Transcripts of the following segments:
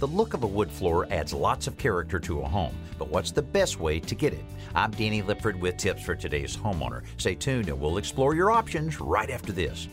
The look of a wood floor adds lots of character to a home, but what's the best way to get it? I'm Danny Lipford with tips for today's homeowner. Stay tuned and we'll explore your options right after this.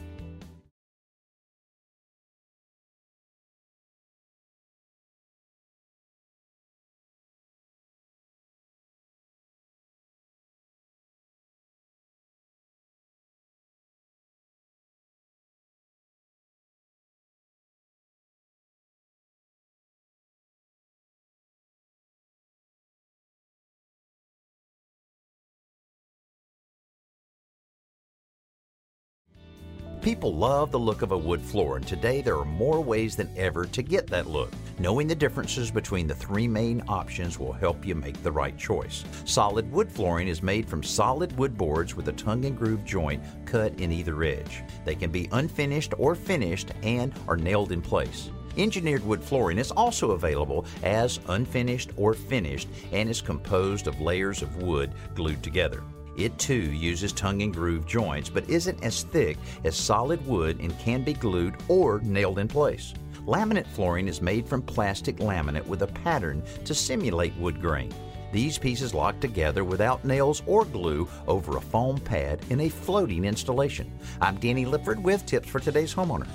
People love the look of a wood floor, and today there are more ways than ever to get that look. Knowing the differences between the three main options will help you make the right choice. Solid wood flooring is made from solid wood boards with a tongue and groove joint cut in either edge. They can be unfinished or finished and are nailed in place. Engineered wood flooring is also available as unfinished or finished and is composed of layers of wood glued together. It too uses tongue and groove joints, but isn't as thick as solid wood and can be glued or nailed in place. Laminate flooring is made from plastic laminate with a pattern to simulate wood grain. These pieces lock together without nails or glue over a foam pad in a floating installation. I'm Danny Lipford with tips for today's homeowner.